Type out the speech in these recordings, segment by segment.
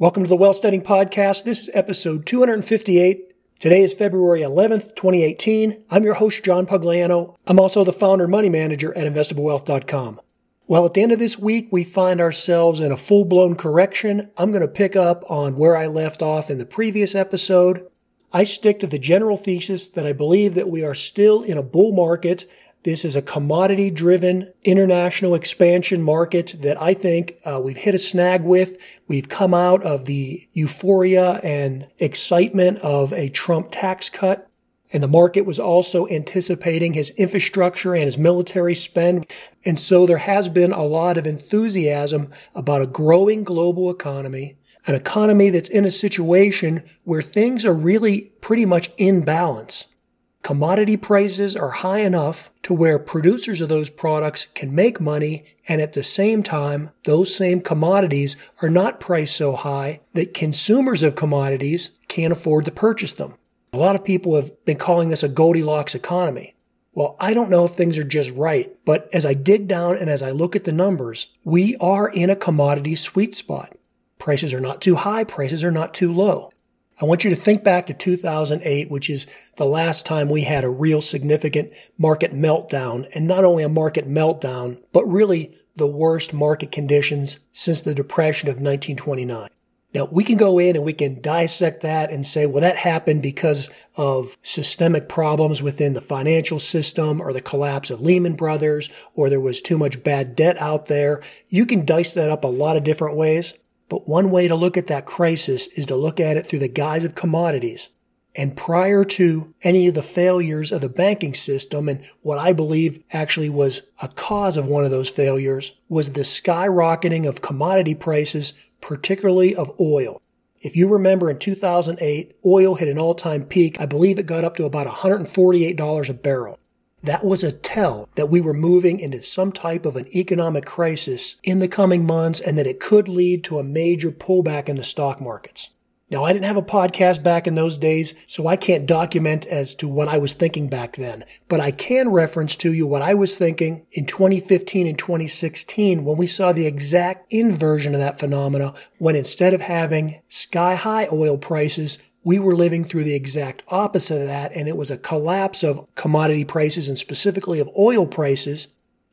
Welcome to the Wealthsteading Podcast. This is episode 258. Today is February 11th, 2018. I'm your host, John Pugliano. I'm also the founder and money manager at investablewealth.com. Well, at the end of this week, we find ourselves in a full blown correction. I'm going to pick up on where I left off in the previous episode. I stick to the general thesis that I believe that we are still in a bull market this is a commodity driven international expansion market that I think uh, we've hit a snag with. We've come out of the euphoria and excitement of a Trump tax cut. And the market was also anticipating his infrastructure and his military spend. And so there has been a lot of enthusiasm about a growing global economy, an economy that's in a situation where things are really pretty much in balance commodity prices are high enough to where producers of those products can make money and at the same time, those same commodities are not priced so high that consumers of commodities can't afford to purchase them. A lot of people have been calling this a Goldilocks economy. Well, I don't know if things are just right, but as I dig down and as I look at the numbers, we are in a commodity sweet spot. Prices are not too high, prices are not too low. I want you to think back to 2008, which is the last time we had a real significant market meltdown and not only a market meltdown, but really the worst market conditions since the depression of 1929. Now we can go in and we can dissect that and say, well, that happened because of systemic problems within the financial system or the collapse of Lehman Brothers or there was too much bad debt out there. You can dice that up a lot of different ways. But one way to look at that crisis is to look at it through the guise of commodities. And prior to any of the failures of the banking system, and what I believe actually was a cause of one of those failures, was the skyrocketing of commodity prices, particularly of oil. If you remember in 2008, oil hit an all-time peak. I believe it got up to about $148 a barrel. That was a tell that we were moving into some type of an economic crisis in the coming months and that it could lead to a major pullback in the stock markets. Now, I didn't have a podcast back in those days, so I can't document as to what I was thinking back then, but I can reference to you what I was thinking in 2015 and 2016 when we saw the exact inversion of that phenomena when instead of having sky high oil prices, we were living through the exact opposite of that, and it was a collapse of commodity prices and specifically of oil prices.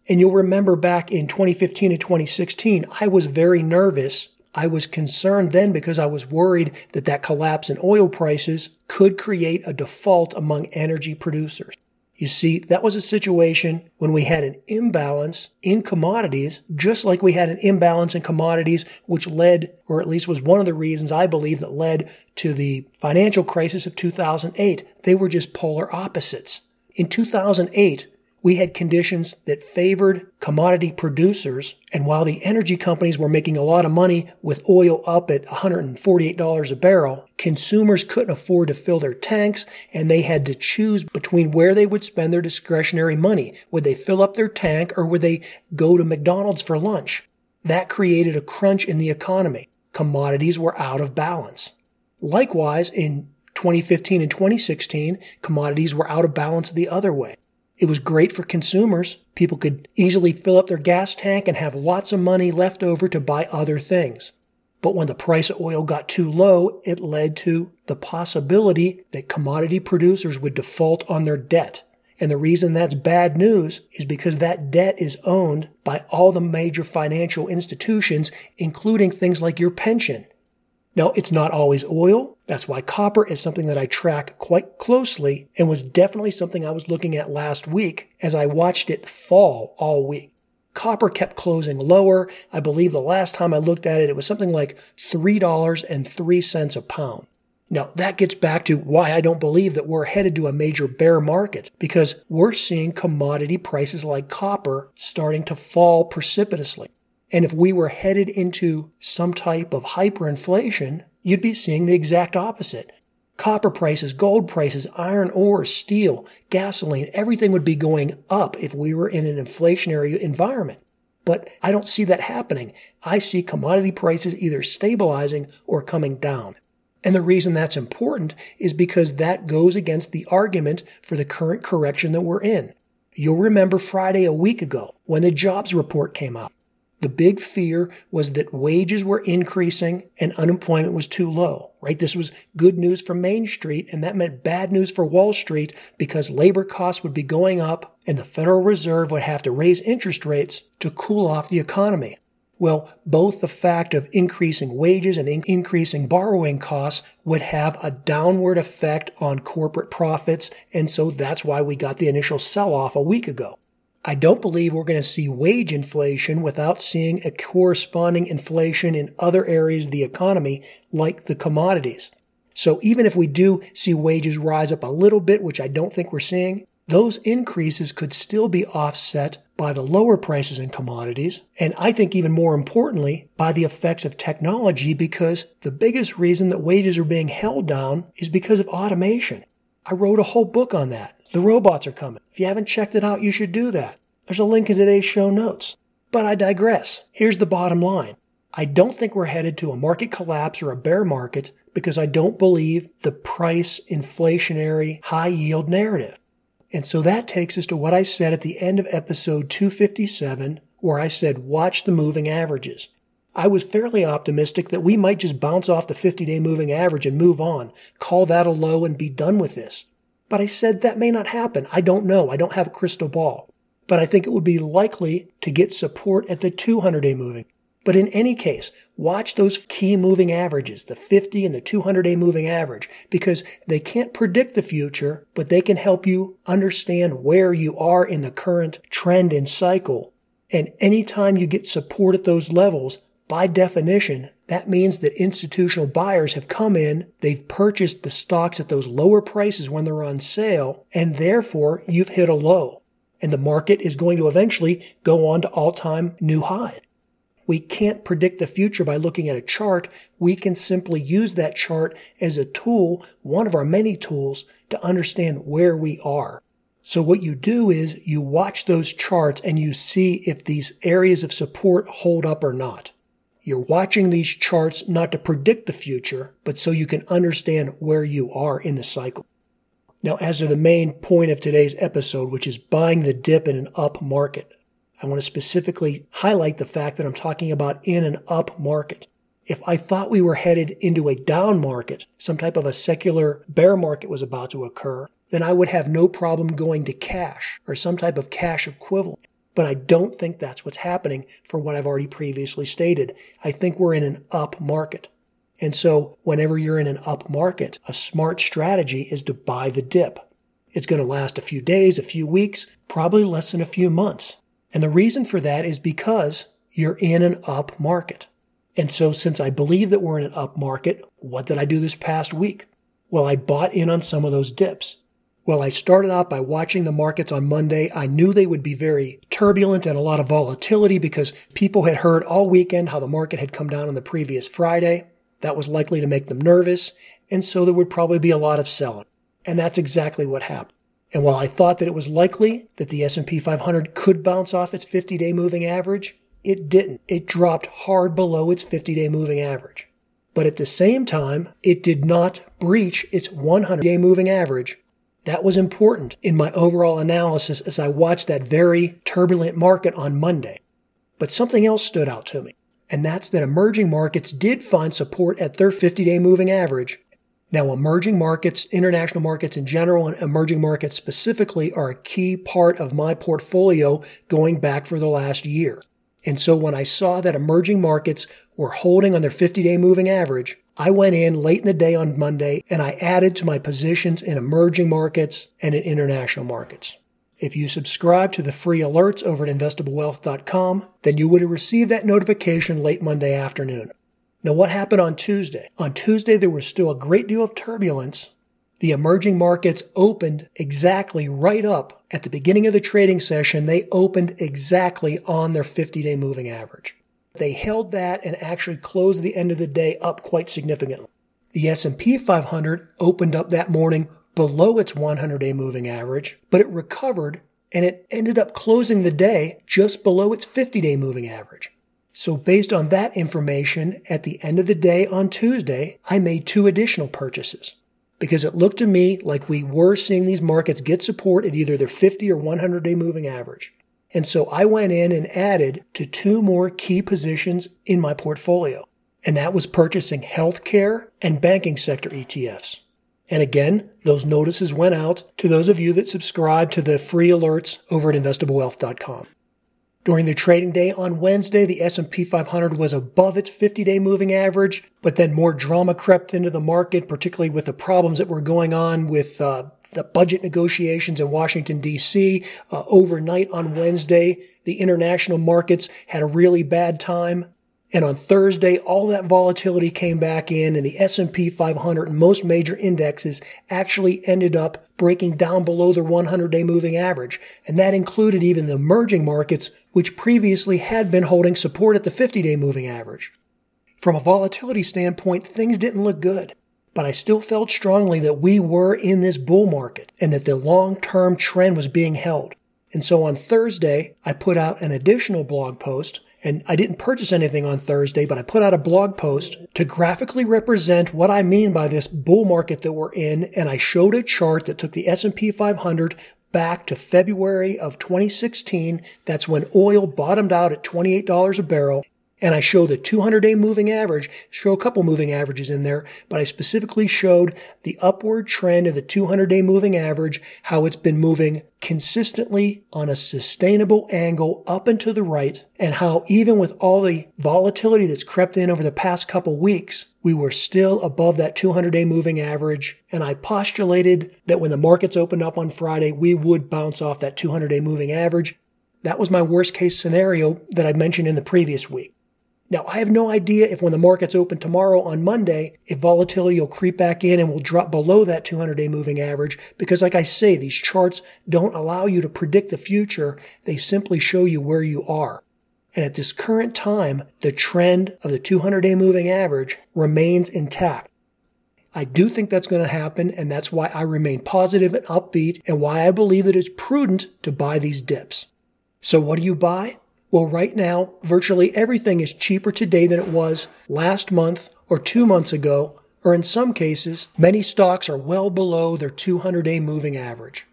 And you'll remember back in 2015 and 2016, I was very nervous. I was concerned then because I was worried that that collapse in oil prices could create a default among energy producers. You see, that was a situation when we had an imbalance in commodities, just like we had an imbalance in commodities, which led, or at least was one of the reasons I believe that led to the financial crisis of 2008. They were just polar opposites. In 2008, we had conditions that favored commodity producers. And while the energy companies were making a lot of money with oil up at $148 a barrel, consumers couldn't afford to fill their tanks and they had to choose between where they would spend their discretionary money. Would they fill up their tank or would they go to McDonald's for lunch? That created a crunch in the economy. Commodities were out of balance. Likewise, in 2015 and 2016, commodities were out of balance the other way. It was great for consumers. People could easily fill up their gas tank and have lots of money left over to buy other things. But when the price of oil got too low, it led to the possibility that commodity producers would default on their debt. And the reason that's bad news is because that debt is owned by all the major financial institutions, including things like your pension. Now, it's not always oil. That's why copper is something that I track quite closely and was definitely something I was looking at last week as I watched it fall all week. Copper kept closing lower. I believe the last time I looked at it, it was something like $3.03 a pound. Now, that gets back to why I don't believe that we're headed to a major bear market because we're seeing commodity prices like copper starting to fall precipitously. And if we were headed into some type of hyperinflation, you'd be seeing the exact opposite. Copper prices, gold prices, iron ore, steel, gasoline, everything would be going up if we were in an inflationary environment. But I don't see that happening. I see commodity prices either stabilizing or coming down. And the reason that's important is because that goes against the argument for the current correction that we're in. You'll remember Friday a week ago when the jobs report came out. The big fear was that wages were increasing and unemployment was too low, right? This was good news for Main Street and that meant bad news for Wall Street because labor costs would be going up and the Federal Reserve would have to raise interest rates to cool off the economy. Well, both the fact of increasing wages and in- increasing borrowing costs would have a downward effect on corporate profits. And so that's why we got the initial sell off a week ago. I don't believe we're going to see wage inflation without seeing a corresponding inflation in other areas of the economy, like the commodities. So even if we do see wages rise up a little bit, which I don't think we're seeing, those increases could still be offset by the lower prices in commodities. And I think even more importantly, by the effects of technology, because the biggest reason that wages are being held down is because of automation. I wrote a whole book on that. The robots are coming. If you haven't checked it out, you should do that. There's a link in today's show notes. But I digress. Here's the bottom line. I don't think we're headed to a market collapse or a bear market because I don't believe the price inflationary high yield narrative. And so that takes us to what I said at the end of episode 257, where I said, watch the moving averages. I was fairly optimistic that we might just bounce off the 50 day moving average and move on, call that a low and be done with this. But I said that may not happen. I don't know. I don't have a crystal ball. But I think it would be likely to get support at the 200 day moving. But in any case, watch those key moving averages, the 50 and the 200 day moving average, because they can't predict the future, but they can help you understand where you are in the current trend and cycle. And anytime you get support at those levels, by definition, that means that institutional buyers have come in, they've purchased the stocks at those lower prices when they're on sale, and therefore you've hit a low. And the market is going to eventually go on to all time new highs. We can't predict the future by looking at a chart. We can simply use that chart as a tool, one of our many tools, to understand where we are. So what you do is you watch those charts and you see if these areas of support hold up or not. You're watching these charts not to predict the future, but so you can understand where you are in the cycle. Now, as to the main point of today's episode, which is buying the dip in an up market, I want to specifically highlight the fact that I'm talking about in an up market. If I thought we were headed into a down market, some type of a secular bear market was about to occur, then I would have no problem going to cash or some type of cash equivalent. But I don't think that's what's happening for what I've already previously stated. I think we're in an up market. And so whenever you're in an up market, a smart strategy is to buy the dip. It's going to last a few days, a few weeks, probably less than a few months. And the reason for that is because you're in an up market. And so since I believe that we're in an up market, what did I do this past week? Well, I bought in on some of those dips. Well, I started out by watching the markets on Monday. I knew they would be very turbulent and a lot of volatility because people had heard all weekend how the market had come down on the previous Friday. That was likely to make them nervous. And so there would probably be a lot of selling. And that's exactly what happened. And while I thought that it was likely that the S&P 500 could bounce off its 50-day moving average, it didn't. It dropped hard below its 50-day moving average. But at the same time, it did not breach its 100-day moving average that was important in my overall analysis as I watched that very turbulent market on Monday. But something else stood out to me, and that's that emerging markets did find support at their 50 day moving average. Now, emerging markets, international markets in general, and emerging markets specifically are a key part of my portfolio going back for the last year. And so when I saw that emerging markets were holding on their 50 day moving average, I went in late in the day on Monday and I added to my positions in emerging markets and in international markets. If you subscribe to the free alerts over at investablewealth.com, then you would have received that notification late Monday afternoon. Now, what happened on Tuesday? On Tuesday, there was still a great deal of turbulence. The emerging markets opened exactly right up at the beginning of the trading session. They opened exactly on their 50 day moving average. They held that and actually closed the end of the day up quite significantly. The S&P 500 opened up that morning below its 100-day moving average, but it recovered and it ended up closing the day just below its 50-day moving average. So based on that information, at the end of the day on Tuesday, I made two additional purchases because it looked to me like we were seeing these markets get support at either their 50 or 100 day moving average. And so I went in and added to two more key positions in my portfolio. And that was purchasing healthcare and banking sector ETFs. And again, those notices went out to those of you that subscribe to the free alerts over at investablewealth.com. During the trading day on Wednesday, the S&P 500 was above its 50-day moving average, but then more drama crept into the market, particularly with the problems that were going on with uh, the budget negotiations in Washington, D.C. Uh, overnight on Wednesday, the international markets had a really bad time. And on Thursday, all that volatility came back in and the S&P 500 and most major indexes actually ended up breaking down below their 100-day moving average. And that included even the emerging markets, which previously had been holding support at the 50-day moving average. From a volatility standpoint, things didn't look good but I still felt strongly that we were in this bull market and that the long-term trend was being held. And so on Thursday, I put out an additional blog post and I didn't purchase anything on Thursday, but I put out a blog post to graphically represent what I mean by this bull market that we're in. And I showed a chart that took the S&P 500 back to February of 2016. That's when oil bottomed out at $28 a barrel and I show the 200 day moving average, show a couple moving averages in there, but I specifically showed the upward trend of the 200 day moving average, how it's been moving consistently on a sustainable angle up and to the right, and how even with all the volatility that's crept in over the past couple weeks, we were still above that 200 day moving average. And I postulated that when the markets opened up on Friday, we would bounce off that 200 day moving average. That was my worst case scenario that I mentioned in the previous week. Now, I have no idea if when the markets open tomorrow on Monday, if volatility will creep back in and will drop below that 200 day moving average. Because like I say, these charts don't allow you to predict the future. They simply show you where you are. And at this current time, the trend of the 200 day moving average remains intact. I do think that's going to happen, and that's why I remain positive and upbeat and why I believe that it's prudent to buy these dips. So what do you buy? Well, right now, virtually everything is cheaper today than it was last month or two months ago, or in some cases, many stocks are well below their 200 day moving average.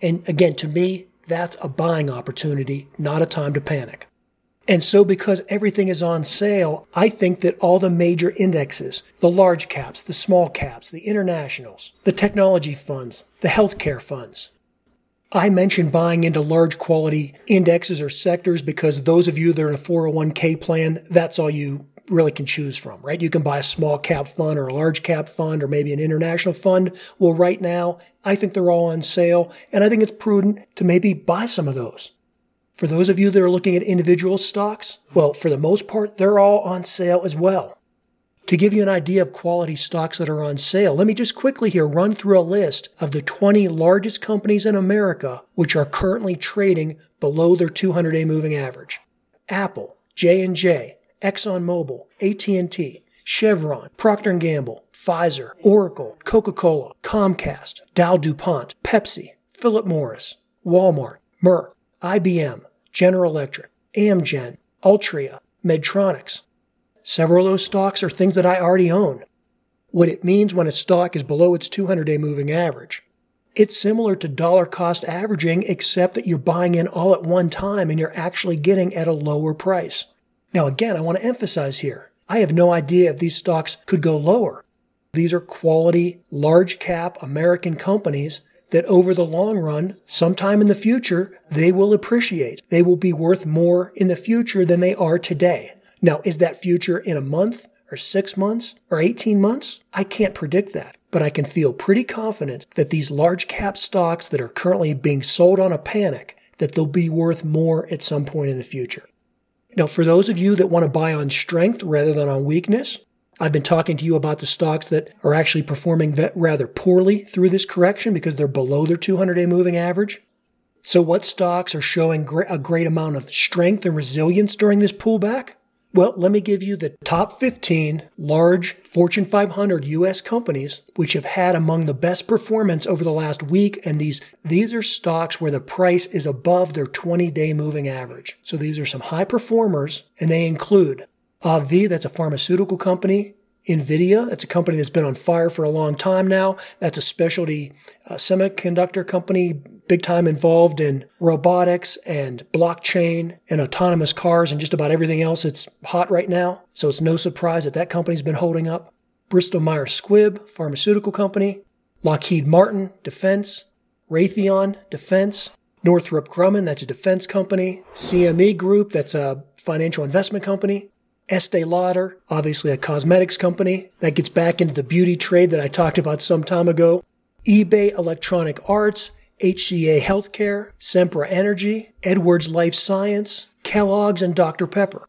And again, to me, that's a buying opportunity, not a time to panic. And so because everything is on sale, I think that all the major indexes, the large caps, the small caps, the internationals, the technology funds, the healthcare funds, I mentioned buying into large quality indexes or sectors because those of you that are in a 401k plan, that's all you really can choose from, right? You can buy a small cap fund or a large cap fund or maybe an international fund. Well, right now, I think they're all on sale and I think it's prudent to maybe buy some of those. For those of you that are looking at individual stocks, well, for the most part, they're all on sale as well. To give you an idea of quality stocks that are on sale, let me just quickly here run through a list of the 20 largest companies in America which are currently trading below their 200-day moving average. Apple, J&J, ExxonMobil, AT&T, Chevron, Procter & Gamble, Pfizer, Oracle, Coca-Cola, Comcast, Dow DuPont, Pepsi, Philip Morris, Walmart, Merck, IBM, General Electric, Amgen, Altria, Medtronics, Several of those stocks are things that I already own. What it means when a stock is below its 200 day moving average. It's similar to dollar cost averaging, except that you're buying in all at one time and you're actually getting at a lower price. Now, again, I want to emphasize here I have no idea if these stocks could go lower. These are quality, large cap American companies that over the long run, sometime in the future, they will appreciate. They will be worth more in the future than they are today. Now, is that future in a month or six months or 18 months? I can't predict that, but I can feel pretty confident that these large cap stocks that are currently being sold on a panic, that they'll be worth more at some point in the future. Now, for those of you that want to buy on strength rather than on weakness, I've been talking to you about the stocks that are actually performing rather poorly through this correction because they're below their 200 day moving average. So, what stocks are showing a great amount of strength and resilience during this pullback? Well, let me give you the top 15 large Fortune 500 US companies which have had among the best performance over the last week. And these, these are stocks where the price is above their 20 day moving average. So these are some high performers and they include AbbVie, that's a pharmaceutical company, NVIDIA, that's a company that's been on fire for a long time now. That's a specialty uh, semiconductor company, big time involved in robotics and blockchain and autonomous cars and just about everything else that's hot right now. So it's no surprise that that company's been holding up. Bristol Myers Squibb, pharmaceutical company. Lockheed Martin, defense. Raytheon, defense. Northrop Grumman, that's a defense company. CME Group, that's a financial investment company. Estee Lauder, obviously a cosmetics company. That gets back into the beauty trade that I talked about some time ago. eBay Electronic Arts, HCA Healthcare, Sempra Energy, Edwards Life Science, Kellogg's, and Dr. Pepper.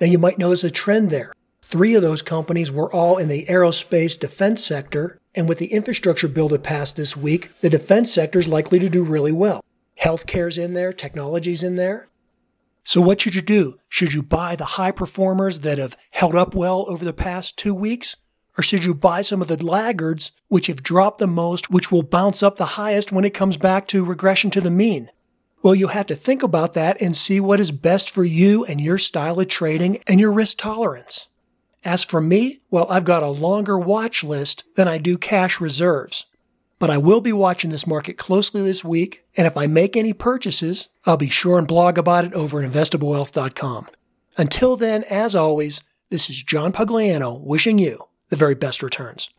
Now you might notice a trend there. Three of those companies were all in the aerospace defense sector, and with the infrastructure bill that passed this week, the defense sector is likely to do really well. Healthcare's in there, technology's in there. So what should you do? Should you buy the high performers that have held up well over the past two weeks? Or should you buy some of the laggards which have dropped the most, which will bounce up the highest when it comes back to regression to the mean? Well, you have to think about that and see what is best for you and your style of trading and your risk tolerance. As for me, well, I've got a longer watch list than I do cash reserves. But I will be watching this market closely this week, and if I make any purchases, I'll be sure and blog about it over at investablewealth.com. Until then, as always, this is John Pugliano wishing you the very best returns.